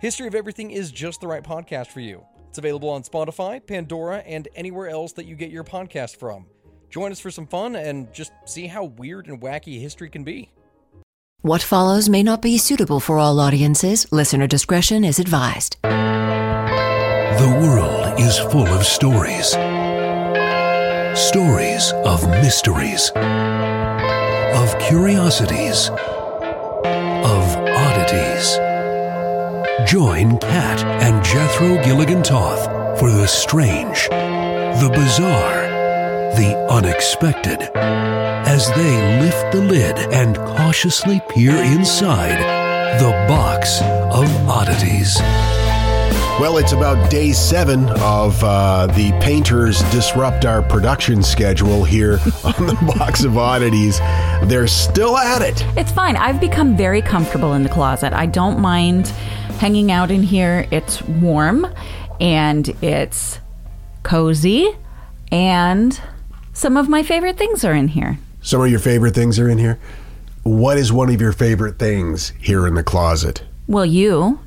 History of Everything is just the right podcast for you. It's available on Spotify, Pandora, and anywhere else that you get your podcast from. Join us for some fun and just see how weird and wacky history can be. What follows may not be suitable for all audiences. Listener discretion is advised. The world is full of stories stories of mysteries, of curiosities, of oddities. Join Kat and Jethro Gilligan Toth for the strange, the bizarre the unexpected as they lift the lid and cautiously peer inside the box of oddities. Well, it's about day seven of uh, the painters disrupt our production schedule here on the box of oddities. They're still at it. It's fine. I've become very comfortable in the closet. I don't mind hanging out in here. It's warm and it's cozy and some of my favorite things are in here. Some of your favorite things are in here. What is one of your favorite things here in the closet? Well, you.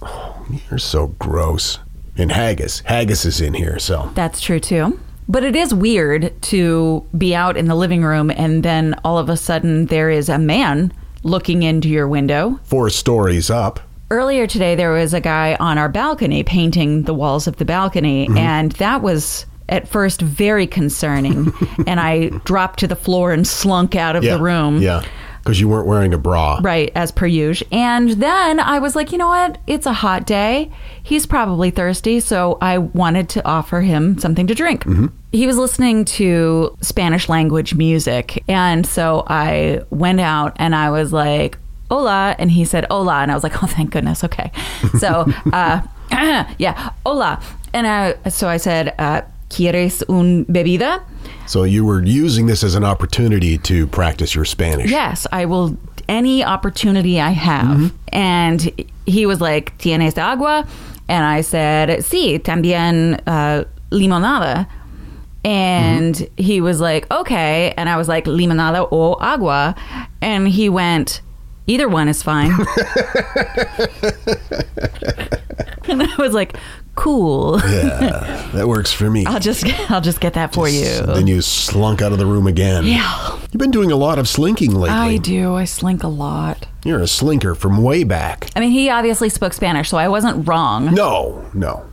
Oh, you're so gross. And haggis. Haggis is in here, so. That's true too. But it is weird to be out in the living room and then all of a sudden there is a man looking into your window. Four stories up. Earlier today, there was a guy on our balcony painting the walls of the balcony, mm-hmm. and that was at first very concerning. and I dropped to the floor and slunk out of yeah, the room. Yeah. Because you weren't wearing a bra. Right, as per usual. And then I was like, you know what? It's a hot day. He's probably thirsty. So I wanted to offer him something to drink. Mm-hmm. He was listening to Spanish language music. And so I went out and I was like, hola. And he said, hola. And I was like, oh, thank goodness. Okay. So, uh, yeah, hola. And I, so I said, uh, ¿Quieres un bebida? So you were using this as an opportunity to practice your Spanish. Yes, I will any opportunity I have. Mm-hmm. And he was like, ¿Tienes agua? And I said, sí, también uh, limonada. And mm-hmm. he was like, okay. And I was like, limonada o agua. And he went, either one is fine. and I was like, cool. yeah, that works for me. I'll just I'll just get that for you. Then you slunk out of the room again. Yeah. You've been doing a lot of slinking lately. I do. I slink a lot. You're a slinker from way back. I mean, he obviously spoke Spanish, so I wasn't wrong. No, no.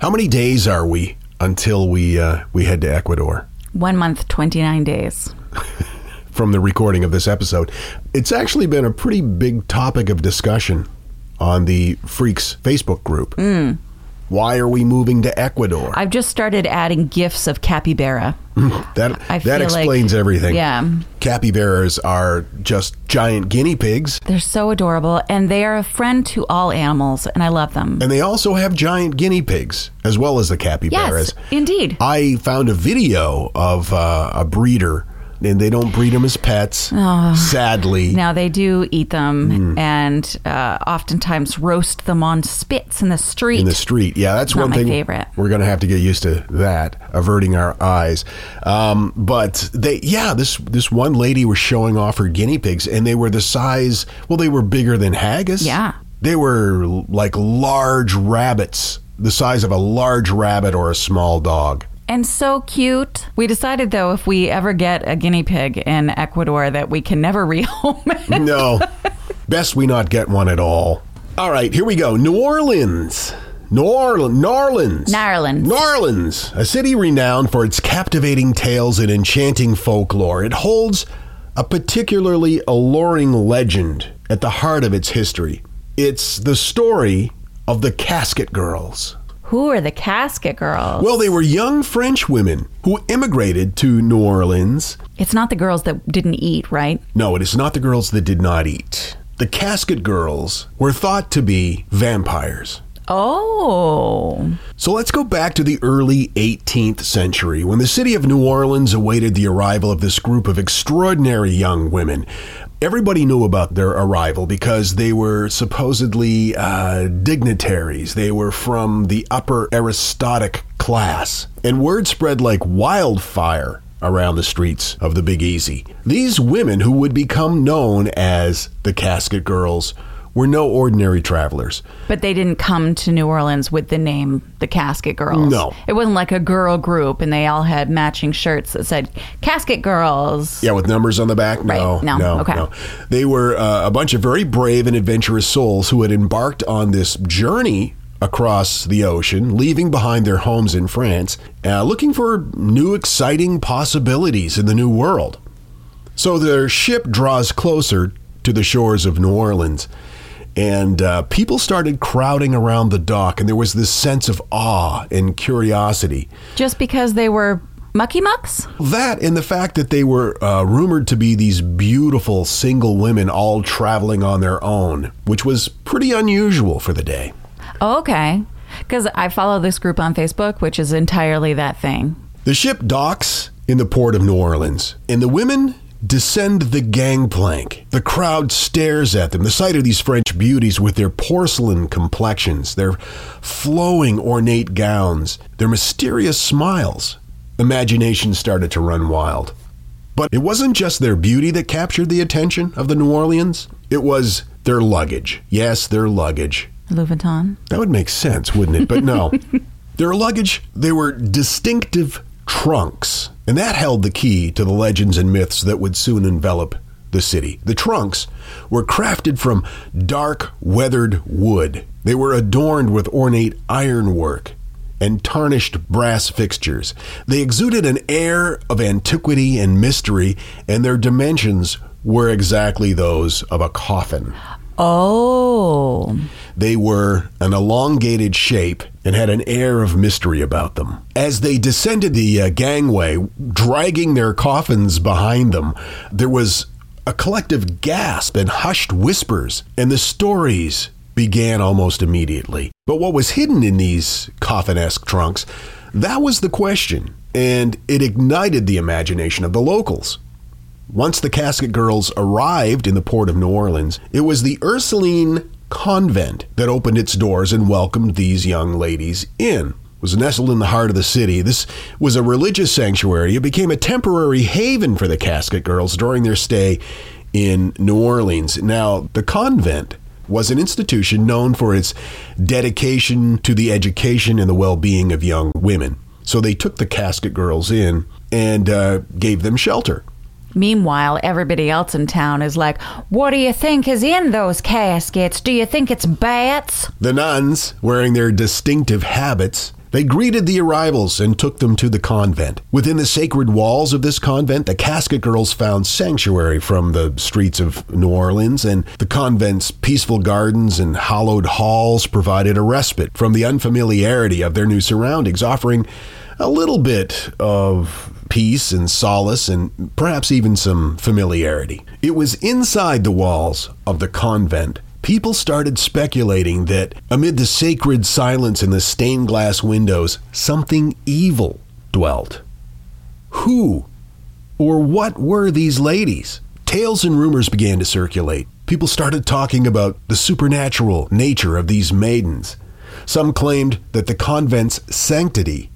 How many days are we until we uh, we head to Ecuador? One month, twenty nine days. from the recording of this episode, it's actually been a pretty big topic of discussion on the Freaks Facebook group. Mm. Why are we moving to Ecuador? I've just started adding gifs of capybara. that I that explains like, everything. Yeah. Capybaras are just giant guinea pigs. They're so adorable and they are a friend to all animals and I love them. And they also have giant guinea pigs as well as the capybaras. Yes, indeed. I found a video of uh, a breeder and they don't breed them as pets. Oh, sadly, now they do eat them mm. and uh, oftentimes roast them on spits in the street. In the street, yeah, that's one thing. Favorite. We're going to have to get used to that, averting our eyes. Um, but they, yeah, this this one lady was showing off her guinea pigs, and they were the size. Well, they were bigger than haggis. Yeah, they were like large rabbits, the size of a large rabbit or a small dog and so cute. We decided though if we ever get a guinea pig in Ecuador that we can never rehome it. no. Best we not get one at all. All right, here we go. New Orleans. New Orleans, Narlands. Narlands. Narlands, a city renowned for its captivating tales and enchanting folklore. It holds a particularly alluring legend at the heart of its history. It's the story of the Casket Girls. Who are the casket girls? Well, they were young French women who immigrated to New Orleans. it's not the girls that didn't eat, right? No, it is not the girls that did not eat. The Casket Girls were thought to be vampires. Oh. So let's go back to the early 18th century when the city of New Orleans awaited the arrival of this group of extraordinary young women. Everybody knew about their arrival because they were supposedly uh, dignitaries. They were from the upper aristocratic class. And word spread like wildfire around the streets of the Big Easy. These women, who would become known as the Casket Girls, were no ordinary travelers. But they didn't come to New Orleans with the name the Casket Girls. No. It wasn't like a girl group and they all had matching shirts that said Casket Girls. Yeah, with numbers on the back? No, Right. No. no, Okay. no. They were uh, a bunch of very brave and adventurous souls who had embarked on this journey across the ocean, leaving behind their homes in France, uh, looking for new, exciting possibilities in the new world. So their ship draws closer to the shores of New Orleans. And uh, people started crowding around the dock, and there was this sense of awe and curiosity. Just because they were mucky mucks? That and the fact that they were uh, rumored to be these beautiful single women all traveling on their own, which was pretty unusual for the day. Oh, okay. Because I follow this group on Facebook, which is entirely that thing. The ship docks in the port of New Orleans, and the women descend the gangplank. The crowd stares at them. The sight of these French beauties with their porcelain complexions, their flowing ornate gowns, their mysterious smiles. Imagination started to run wild. But it wasn't just their beauty that captured the attention of the New Orleans, it was their luggage. Yes, their luggage. Louis Vuitton. That would make sense, wouldn't it? But no. Their luggage, they were distinctive trunks, and that held the key to the legends and myths that would soon envelop the city. The trunks were crafted from dark, weathered wood. They were adorned with ornate ironwork and tarnished brass fixtures. They exuded an air of antiquity and mystery, and their dimensions were exactly those of a coffin. Oh. They were an elongated shape and had an air of mystery about them. As they descended the uh, gangway, dragging their coffins behind them, there was a collective gasp and hushed whispers, and the stories began almost immediately. But what was hidden in these coffin esque trunks? That was the question, and it ignited the imagination of the locals. Once the Casket Girls arrived in the port of New Orleans, it was the Ursuline convent that opened its doors and welcomed these young ladies in. It was nestled in the heart of the city. This was a religious sanctuary. It became a temporary haven for the Casket Girls during their stay in New Orleans. Now, the convent was an institution known for its dedication to the education and the well being of young women. So they took the Casket Girls in and uh, gave them shelter. Meanwhile, everybody else in town is like, What do you think is in those caskets? Do you think it's bats? The nuns, wearing their distinctive habits, they greeted the arrivals and took them to the convent. Within the sacred walls of this convent, the casket girls found sanctuary from the streets of New Orleans, and the convent's peaceful gardens and hallowed halls provided a respite from the unfamiliarity of their new surroundings, offering a little bit of peace and solace and perhaps even some familiarity. It was inside the walls of the convent. People started speculating that amid the sacred silence in the stained glass windows, something evil dwelt. Who or what were these ladies? Tales and rumors began to circulate. People started talking about the supernatural nature of these maidens. Some claimed that the convent's sanctity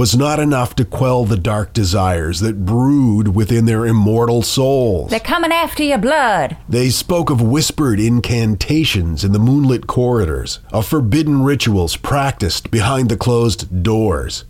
was not enough to quell the dark desires that brewed within their immortal souls. They're coming after your blood. They spoke of whispered incantations in the moonlit corridors, of forbidden rituals practiced behind the closed doors.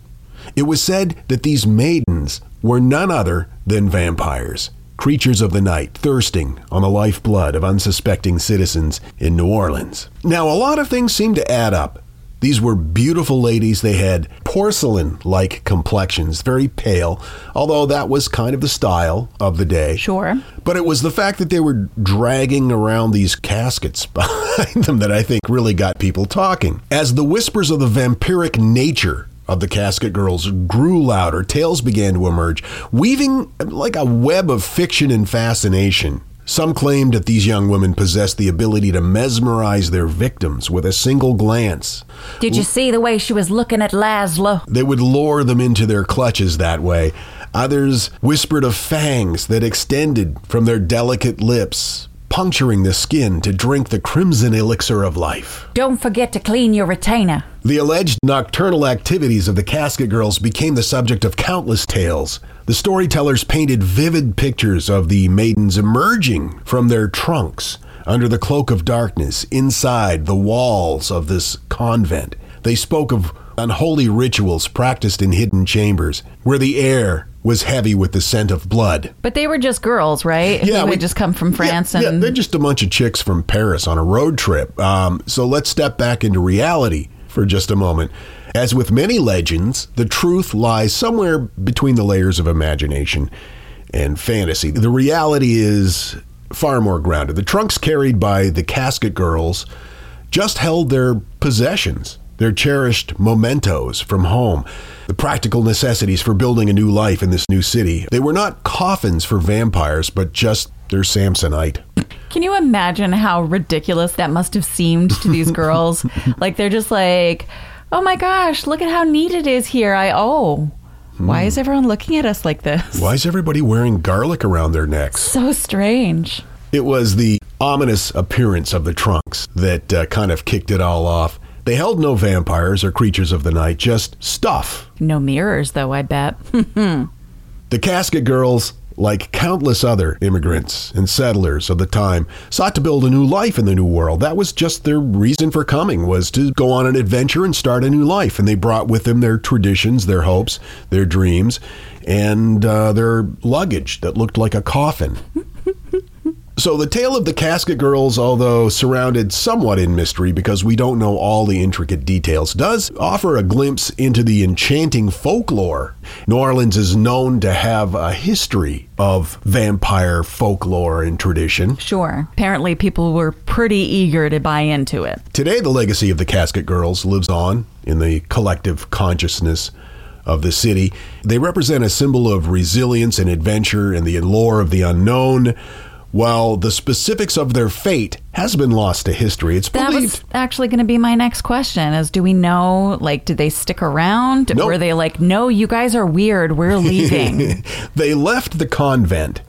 It was said that these maidens were none other than vampires, creatures of the night, thirsting on the lifeblood of unsuspecting citizens in New Orleans. Now, a lot of things seem to add up These were beautiful ladies. They had porcelain like complexions, very pale, although that was kind of the style of the day. Sure. But it was the fact that they were dragging around these caskets behind them that I think really got people talking. As the whispers of the vampiric nature of the casket girls grew louder, tales began to emerge, weaving like a web of fiction and fascination. Some claimed that these young women possessed the ability to mesmerize their victims with a single glance. Did you see the way she was looking at Laszlo? They would lure them into their clutches that way. Others whispered of fangs that extended from their delicate lips, puncturing the skin to drink the crimson elixir of life. Don't forget to clean your retainer. The alleged nocturnal activities of the casket girls became the subject of countless tales. The storytellers painted vivid pictures of the maidens emerging from their trunks under the cloak of darkness inside the walls of this convent. They spoke of unholy rituals practiced in hidden chambers where the air was heavy with the scent of blood. But they were just girls, right? Yeah, we just come from France yeah, yeah, they're just a bunch of chicks from Paris on a road trip. Um, so let's step back into reality for just a moment. As with many legends, the truth lies somewhere between the layers of imagination and fantasy. The reality is far more grounded. The trunks carried by the casket girls just held their possessions, their cherished mementos from home, the practical necessities for building a new life in this new city. They were not coffins for vampires, but just their Samsonite. Can you imagine how ridiculous that must have seemed to these girls? like they're just like, "Oh my gosh, look at how neat it is here." I oh. Why is everyone looking at us like this? Why is everybody wearing garlic around their necks? So strange. It was the ominous appearance of the trunks that uh, kind of kicked it all off. They held no vampires or creatures of the night, just stuff. No mirrors though, I bet. The casket girls, like countless other immigrants and settlers of the time, sought to build a new life in the new world. That was just their reason for coming, was to go on an adventure and start a new life. And they brought with them their traditions, their hopes, their dreams, and uh, their luggage that looked like a coffin. So the tale of the casket girls, although surrounded somewhat in mystery because we don't know all the intricate details, does offer a glimpse into the enchanting folklore. New Orleans is known to have a history of vampire folklore and tradition. sure. Apparently people were pretty eager to buy into it. Today, the legacy of the Casket Girls lives on in the collective consciousness of the city. They represent a symbol of resilience and adventure and the allure of the unknown. While the specifics of their fate has been lost to history, it's That believed. was actually going to be my next question is do we know like did they stick around? Nope. Were they like, "No, you guys are weird. We're leaving." they left the convent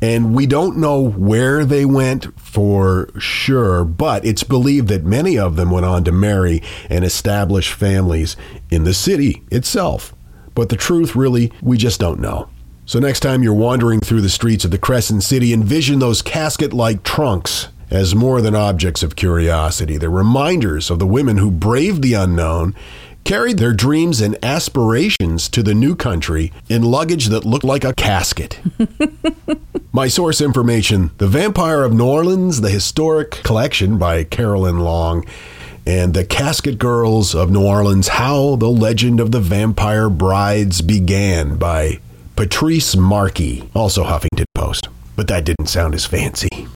and we don't know where they went for sure, but it's believed that many of them went on to marry and establish families in the city itself. But the truth, really, we just don't know. So, next time you're wandering through the streets of the Crescent City, envision those casket like trunks as more than objects of curiosity. They're reminders of the women who braved the unknown carried their dreams and aspirations to the new country in luggage that looked like a casket. My source information The Vampire of New Orleans, the historic collection by Carolyn Long, and The Casket Girls of New Orleans How the Legend of the Vampire Brides Began by Patrice Markey, also Huffington Post. But that didn't sound as fancy.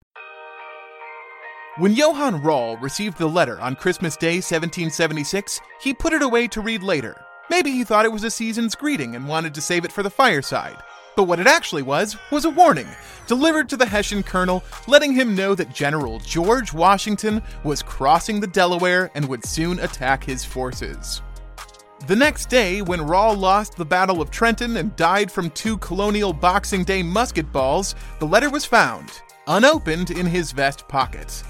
When Johann Rahl received the letter on Christmas Day 1776, he put it away to read later. Maybe he thought it was a season's greeting and wanted to save it for the fireside. But what it actually was, was a warning, delivered to the Hessian colonel, letting him know that General George Washington was crossing the Delaware and would soon attack his forces. The next day, when Rahl lost the Battle of Trenton and died from two colonial Boxing Day musket balls, the letter was found, unopened in his vest pocket.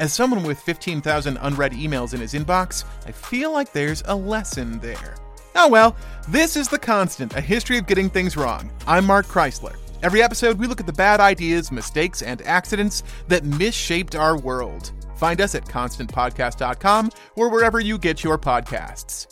As someone with 15,000 unread emails in his inbox, I feel like there's a lesson there. Oh well, this is The Constant, a history of getting things wrong. I'm Mark Chrisler. Every episode, we look at the bad ideas, mistakes, and accidents that misshaped our world. Find us at constantpodcast.com or wherever you get your podcasts.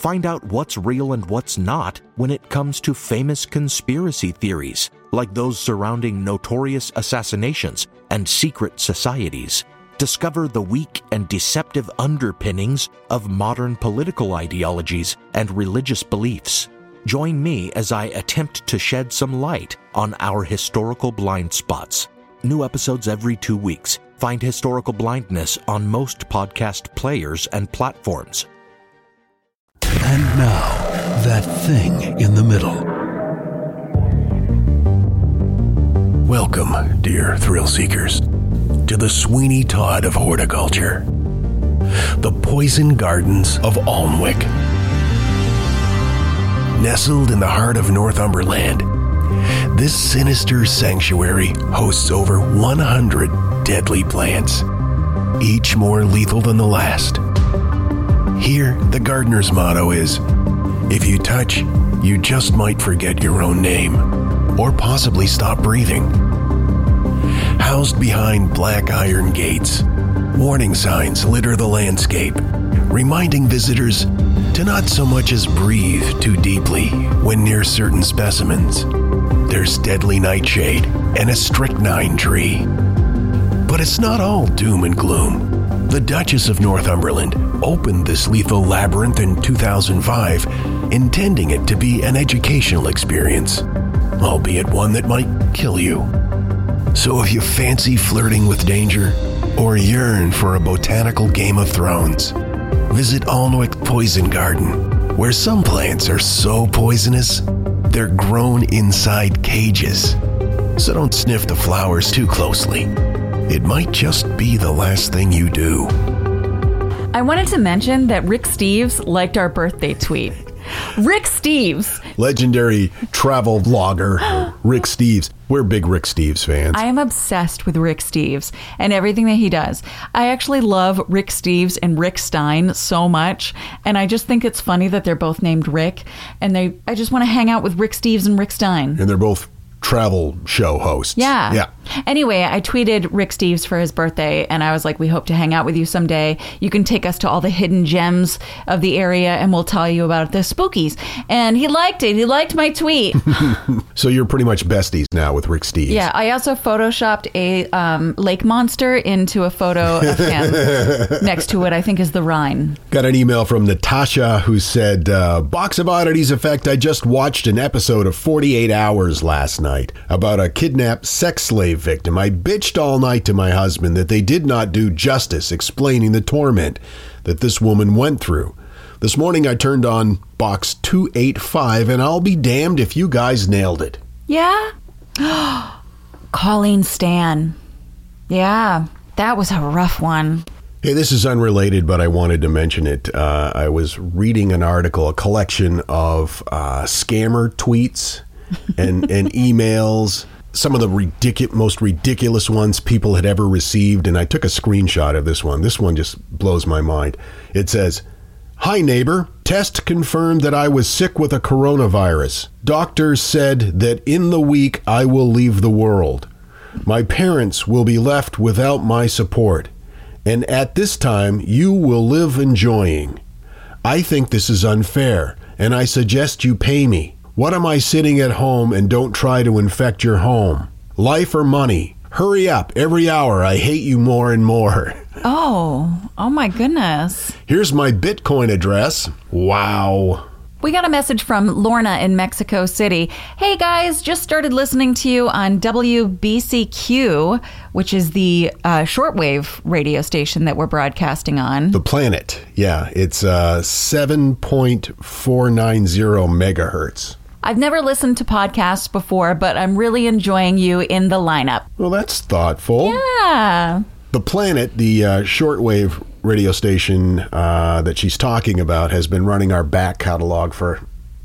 Find out what's real and what's not when it comes to famous conspiracy theories, like those surrounding notorious assassinations and secret societies. Discover the weak and deceptive underpinnings of modern political ideologies and religious beliefs. Join me as I attempt to shed some light on our historical blind spots. New episodes every two weeks. Find Historical Blindness on most podcast players and platforms. And now, that thing in the middle. Welcome, dear thrill seekers, to the Sweeney Todd of horticulture, the poison gardens of Alnwick. Nestled in the heart of Northumberland, this sinister sanctuary hosts over 100 deadly plants, each more lethal than the last. Here, the gardener's motto is if you touch, you just might forget your own name, or possibly stop breathing. Housed behind black iron gates, warning signs litter the landscape, reminding visitors to not so much as breathe too deeply when near certain specimens. There's deadly nightshade and a strychnine tree. But it's not all doom and gloom. The Duchess of Northumberland opened this lethal labyrinth in 2005, intending it to be an educational experience, albeit one that might kill you. So if you fancy flirting with danger or yearn for a botanical Game of Thrones, visit Alnwick Poison Garden, where some plants are so poisonous they're grown inside cages. So don't sniff the flowers too closely. It might just be the last thing you do. I wanted to mention that Rick Steves liked our birthday tweet. Rick Steves. Legendary travel vlogger Rick Steves. We're big Rick Steves fans. I am obsessed with Rick Steves and everything that he does. I actually love Rick Steves and Rick Stein so much, and I just think it's funny that they're both named Rick, and they I just want to hang out with Rick Steves and Rick Stein. and they're both travel show hosts. Yeah. Yeah. Anyway, I tweeted Rick Steves for his birthday, and I was like, "We hope to hang out with you someday. You can take us to all the hidden gems of the area, and we'll tell you about the spookies." And he liked it. He liked my tweet. So you're pretty much besties now with Rick Steves. yeah, I also photoshopped a um, lake monster into a photo of him next to what I think is the Rhine. Got an email from Natasha who said, uh, Box of Oddities Effect, I just watched an episode of 48 Hours last night about a kidnapped sex slave victim. I bitched all night to my husband that they did not do justice explaining the torment that this woman went through. This morning I turned on box 285 and I'll be damned if you guys nailed it. Yeah. Colleen Stan. Yeah, that was a rough one. Hey, this is unrelated, but I wanted to mention it. Uh, I was reading an article, a collection of uh, scammer tweets and, and emails, some of the ridiculous, most ridiculous ones people had ever received. And I took a screenshot of this one. This one just blows my mind. It says, Hi, neighbor. Test confirmed that I was sick with a coronavirus. Doctors said that in the week I will leave the world. My parents will be left without my support. And at this time, you will live enjoying. I think this is unfair, and I suggest you pay me. What am I sitting at home and don't try to infect your home? Life or money? Hurry up. Every hour I hate you more and more. Oh, oh my goodness. Here's my Bitcoin address. Wow. We got a message from Lorna in Mexico City. Hey guys, just started listening to you on WBCQ, which is the uh, shortwave radio station that we're broadcasting on. The planet. Yeah, it's uh, 7.490 megahertz. I've never listened to podcasts before, but I'm really enjoying you in the lineup. Well, that's thoughtful. Yeah. The Planet, the uh, shortwave radio station uh, that she's talking about, has been running our back catalog for,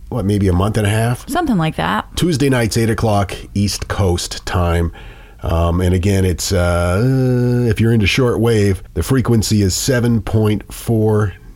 what, maybe a month and a half? Something like that. Tuesday nights, 8 o'clock East Coast time. Um, and again, it's uh, if you're into short wave, the frequency is 7.490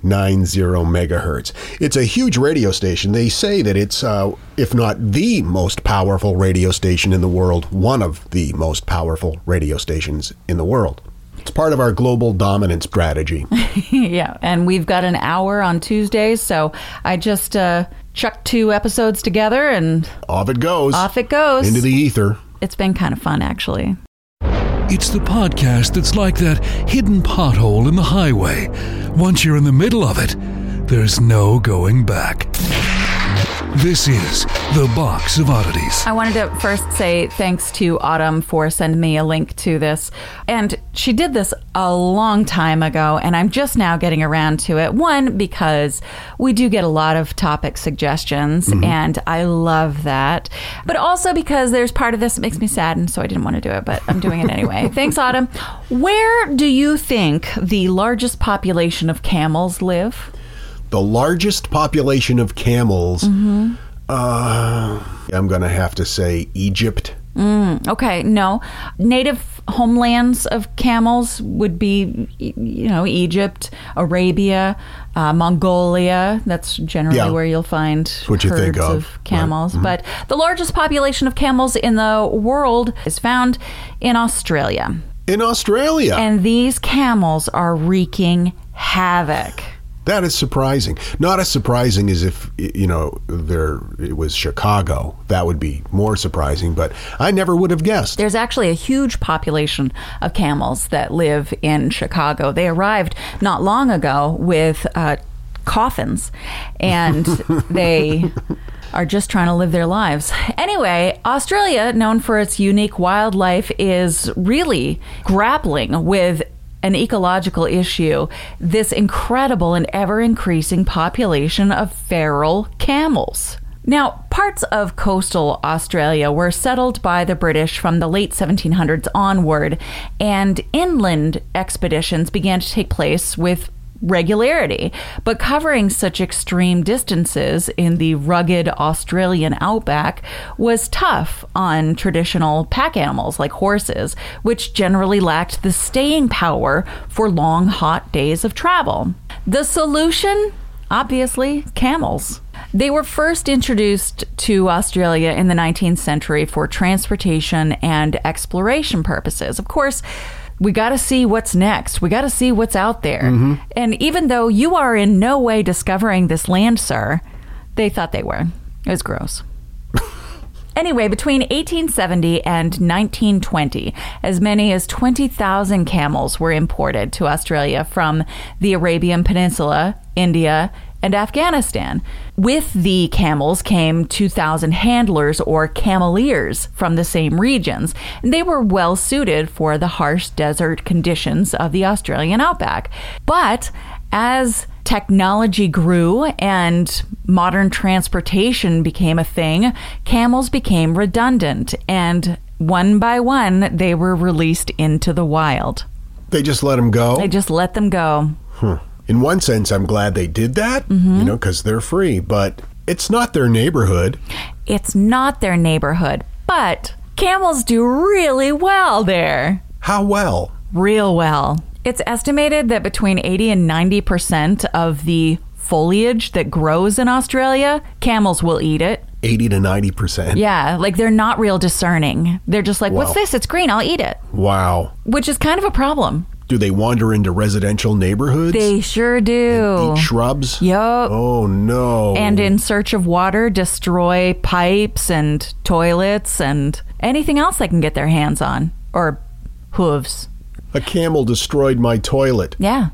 megahertz. It's a huge radio station. They say that it's, uh, if not the most powerful radio station in the world, one of the most powerful radio stations in the world. It's part of our global dominance strategy. yeah, and we've got an hour on Tuesdays, so I just uh, chucked two episodes together and Off it goes. off it goes. Into the ether. it's been kind of fun, actually. It's the podcast that's like that hidden pothole in the highway. Once you're in the middle of it, there's no going back. This is the Box of Oddities. I wanted to first say thanks to Autumn for sending me a link to this. And she did this a long time ago, and I'm just now getting around to it. One, because we do get a lot of topic suggestions, mm-hmm. and I love that. But also because there's part of this that makes me sad, and so I didn't want to do it, but I'm doing it anyway. Thanks, Autumn. Where do you think the largest population of camels live? The largest population of camels. Mm-hmm. Uh, I'm going to have to say Egypt. Okay, no. Native homelands of camels would be, you know, Egypt, Arabia, uh, Mongolia. That's generally Yeah. where you'll find what you think of, of right. Mm-hmm. camels. But the largest population of camels in the world is found in Australia. In Australia. And these camels are wreaking havoc. That is surprising. Not as surprising as if you know there it was Chicago. That would be more surprising, but I never would have guessed. There's actually a huge population of camels that live in Chicago. They arrived not long ago with uh, coffins, and they are just trying to live their lives. Anyway, Australia, known for its unique wildlife, is really grappling with an ecological issue this incredible and ever increasing population of feral camels. Now, parts of coastal Australia were settled by the British from the late 1700s onward, and inland expeditions began to take place with regularity. But covering such extreme distances in the rugged Australian outback was tough on traditional pack animals like horses, which generally lacked the staying power for long, hot days of travel. The solution? Obviously, camels. They were first introduced to Australia in the 19th century for transportation and exploration purposes. Of course, we got to see what's next. We got to see what's out there. Mm-hmm. And even though you are in no way discovering this land, sir, they thought they were. It was gross. Anyway, between 1870 and 1920, as many as 20,000 camels were imported to Australia from the Arabian Peninsula, India, and Afghanistan. With the camels came 2,000 handlers or cameleers from the same regions. And they were well suited for the harsh desert conditions of the Australian outback. But as technology grew and modern transportation became a thing, camels became redundant and one by one they were released into the wild. They just let them go. They just let them go. Hmm. In one sense, I'm glad they did that, Mm-hmm. you know, because they're free, but it's not their neighborhood. It's not their neighborhood, but camels do really well there. How well? Real well. It's estimated that between 80 and 90% of the foliage that grows in Australia, camels will eat it. 80 to 90%. Yeah, like they're not real discerning. They're just like, what's this? It's green. I'll eat it. Wow. Which is kind of a problem. Do they wander into residential neighborhoods? They sure do. Eat shrubs? Yup. Oh, no. And in search of water, destroy pipes and toilets and anything else they can get their hands on. Or hooves. A camel destroyed my toilet. Yeah.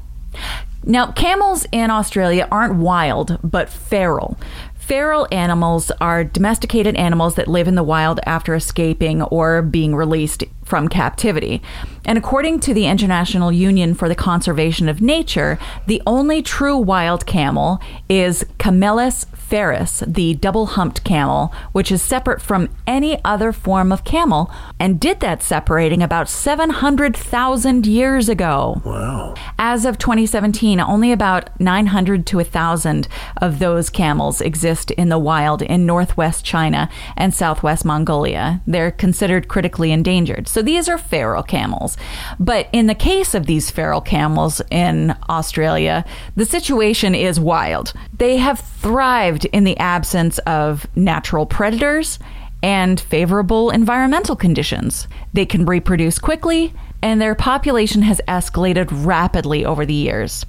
Now, camels in Australia aren't wild, but feral. Feral animals are domesticated animals that live in the wild after escaping or being released from captivity. And according to the International Union for the Conservation of Nature, the only true wild camel is Camelus The double humped camel, which is separate from any other form of camel, and did that separating about 700,000 years ago. Wow. As of 2017, only about 900 to 1,000 of those camels exist in the wild in northwest China and southwest Mongolia. They're considered critically endangered. So these are feral camels. But in the case of these feral camels in Australia, the situation is wild. They have thrived in the absence of natural predators and favorable environmental conditions. They can reproduce quickly, and their population has escalated rapidly over the years.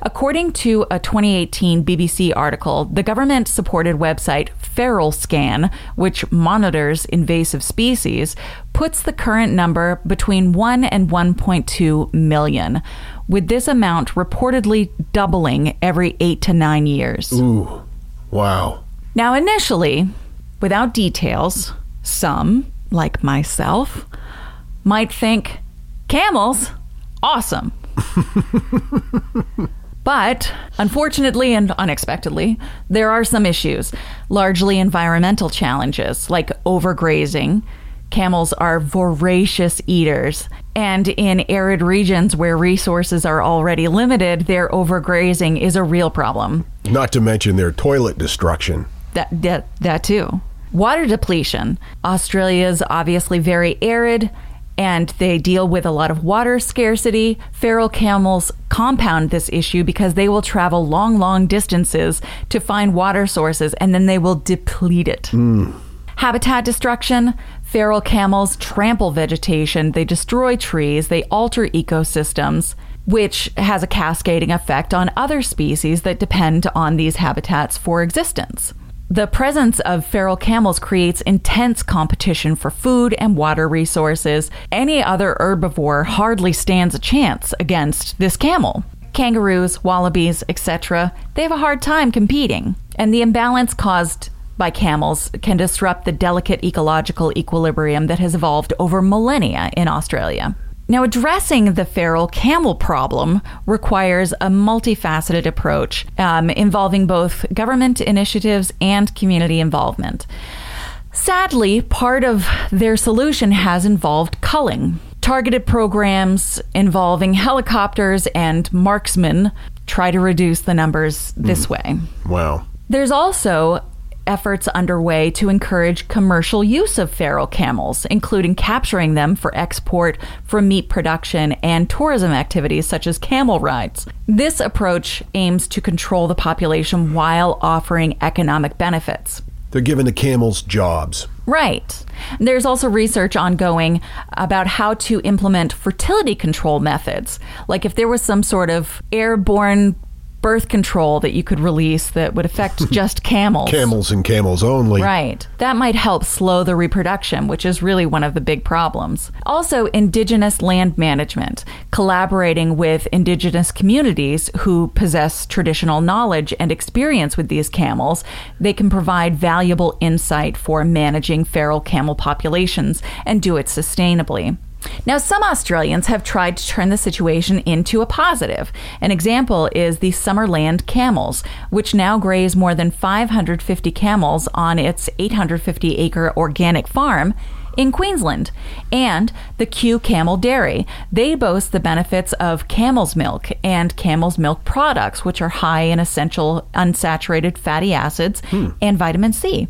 According to a 2018 BBC article, the government supported website Feral Scan, which monitors invasive species, puts the current number between 1 and 1.2 million, with this amount reportedly doubling every 8 to 9 years. Ooh. Wow. Now, initially, without details, some, like myself, might think camels, awesome. but unfortunately and unexpectedly, there are some issues, largely environmental challenges like overgrazing. Camels are voracious eaters, and in arid regions where resources are already limited, their overgrazing is a real problem. Not to mention their toilet destruction. That, that, that too. Water depletion. Australia is obviously very arid and they deal with a lot of water scarcity. Feral camels compound this issue because they will travel long, long distances to find water sources and then they will deplete it. Hmm. Habitat destruction. Feral camels trample vegetation, they destroy trees, they alter ecosystems, which has a cascading effect on other species that depend on these habitats for existence. The presence of feral camels creates intense competition for food and water resources. Any other herbivore hardly stands a chance against this camel. Kangaroos, wallabies, etc., they have a hard time competing. And the imbalance caused by camels can disrupt the delicate ecological equilibrium that has evolved over millennia in Australia. Now, addressing the feral camel problem requires a multifaceted approach um, involving both government initiatives and community involvement. Sadly, part of their solution has involved culling. Targeted programs involving helicopters and marksmen try to reduce the numbers this way. Wow. There's also efforts underway to encourage commercial use of feral camels, including capturing them for export for meat production and tourism activities such as camel rides. This approach aims to control the population while offering economic benefits. They're giving the camels jobs. Right. There's also research ongoing about how to implement fertility control methods. Like if there was some sort of airborne birth control that you could release that would affect just camels. Camels and camels only. Right. That might help slow the reproduction, which is really one of the big problems. Also, indigenous land management, collaborating with indigenous communities who possess traditional knowledge and experience with these camels, they can provide valuable insight for managing feral camel populations and do it sustainably. Now, some Australians have tried to turn the situation into a positive. An example is the Summerland camels, which now graze more than 550 camels on its 850 acre organic farm in Queensland, and the Q Camel Dairy. They boast the benefits of camel's milk and camel's milk products, which are high in essential unsaturated fatty acids hmm. and vitamin C.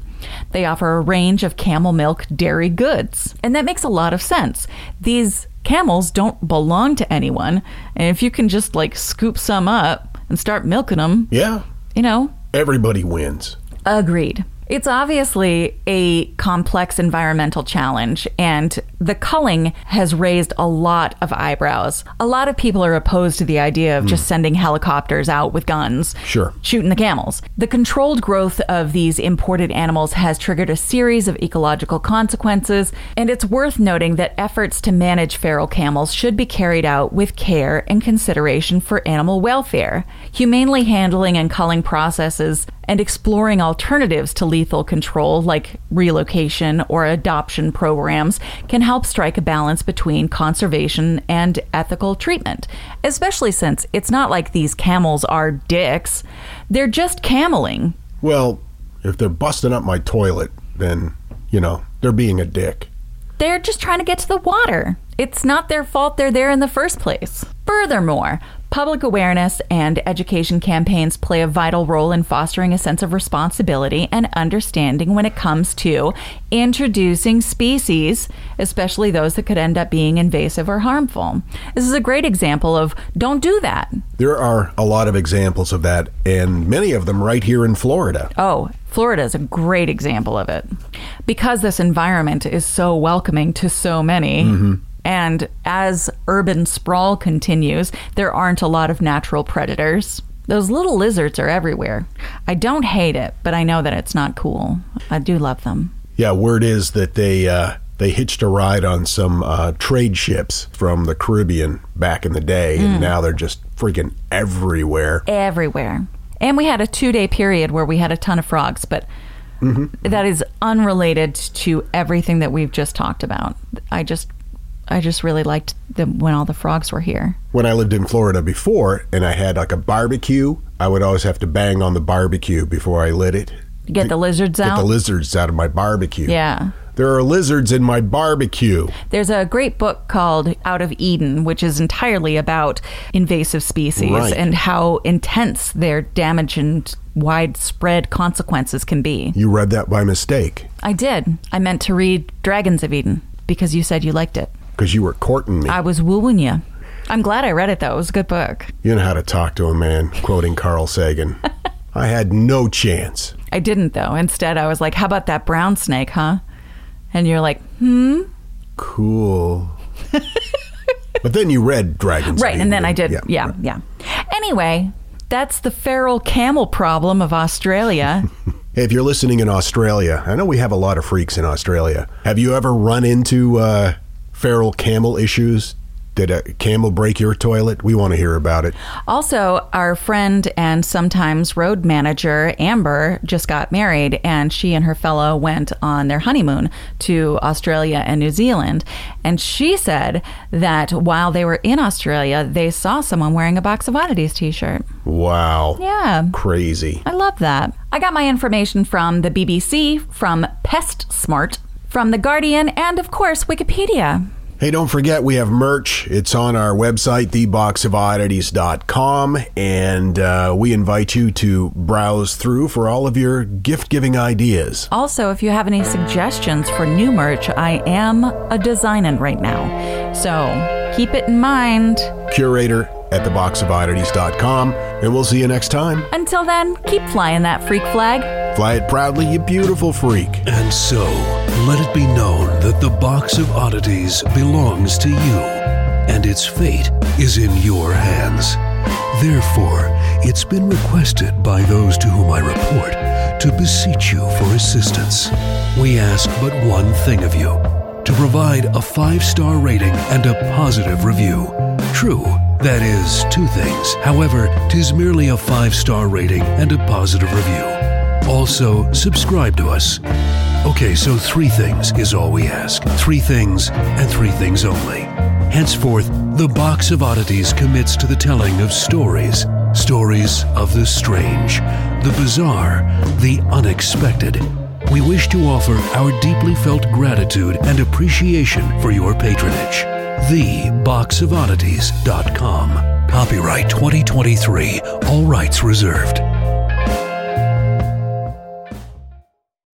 They offer a range of camel milk dairy goods, and that makes a lot of sense. These camels don't belong to anyone, and if you can just like scoop some up and start milking them, Yeah. you know, Everybody wins. Agreed. It's obviously a complex environmental challenge, and the culling has raised a lot of eyebrows. A lot of people are opposed to the idea of just hmm. sending helicopters out with guns, Sure. shooting the camels. The controlled growth of these imported animals has triggered a series of ecological consequences, and it's worth noting that efforts to manage feral camels should be carried out with care and consideration for animal welfare. Humanely handling and culling processes and exploring alternatives to lethal control like relocation or adoption programs can help strike a balance between conservation and ethical treatment, especially since it's not like these camels are dicks. They're just cameling. Well, If they're busting up my toilet, then, you know, they're being a dick. They're just trying to get to the water. It's not their fault they're there in the first place. Furthermore, public awareness and education campaigns play a vital role in fostering a sense of responsibility and understanding when it comes to introducing species, especially those that could end up being invasive or harmful. This is a great example of don't do that. There are a lot of examples of that, and many of them right here in Florida. Oh, Florida is a great example of it. Because this environment is so welcoming to so many. Mm-hmm. And as urban sprawl continues, there aren't a lot of natural predators. Those little lizards are everywhere. I don't hate it, but I know that it's not cool. I do love them. Yeah, word is that they uh, they hitched a ride on some uh, trade ships from the Caribbean back in the day, and now they're just freaking everywhere. Everywhere. And we had a two day period where we had a ton of frogs, but that is unrelated to everything that we've just talked about. I just I just really liked the, when all the frogs were here. When I lived in Florida before, and I had like a barbecue, I would always have to bang on the barbecue before I lit it. Get the lizards Get out. the lizards out of my barbecue. yeah. There are lizards in my barbecue. There's a great book called Out of Eden, which is entirely about invasive species Right. and how intense their damage and widespread consequences can be. You read that by mistake I did. I meant to read Dragons of Eden because you said you liked it. Because you were courting me. I was wooing you. I'm glad I read it though. It was a good book. you know how to talk to a man, quoting Carl Sagan. I had no chance. I didn't though. Instead, I was like, "How about that brown snake, huh?" And you're like, "Hmm." Cool. but then you read Dragons. Right, and then I did. Yeah, right. yeah. Anyway, that's the feral camel problem of Australia. Hey, if you're listening in Australia, I know we have a lot of freaks in Australia. Have you ever run into uh, feral camel issues? Did a camel break your toilet? We want to hear about it. Also, our friend and sometimes road manager, Amber, just got married, and she and her fellow went on their honeymoon to Australia and New Zealand. And she said that while they were in Australia, they saw someone wearing a Box of Oddities t shirt. Wow. Yeah. Crazy. I love that. I got my information from the BBC, from Pest Smart, from The Guardian, and of course, Wikipedia. Hey, don't forget we have merch. It's on our website, theboxofoddities.com, and uh, we invite you to browse through for all of your gift giving ideas. Also, if you have any suggestions for new merch, I am a designing right now. So keep it in mind. Curator at theboxofoddities.com, and we'll see you next time. Until then, keep flying that freak flag. Fly it proudly, you beautiful freak. And so, let it be known that the box of oddities belongs to you, and its fate is in your hands. Therefore, it's been requested by those to whom I report to beseech you for assistance. We ask but one thing of you to provide a five star rating and a positive review. True, that is two things. However, tis merely a five star rating and a positive review. Also, subscribe to us. Okay, so three things is all we ask. Three things and three things only. Henceforth, the Box of Oddities commits to the telling of stories. Stories of the strange, the bizarre, the unexpected. We wish to offer our deeply felt gratitude and appreciation for your patronage. TheBoxOfOddities.com. Copyright 2023. All rights reserved.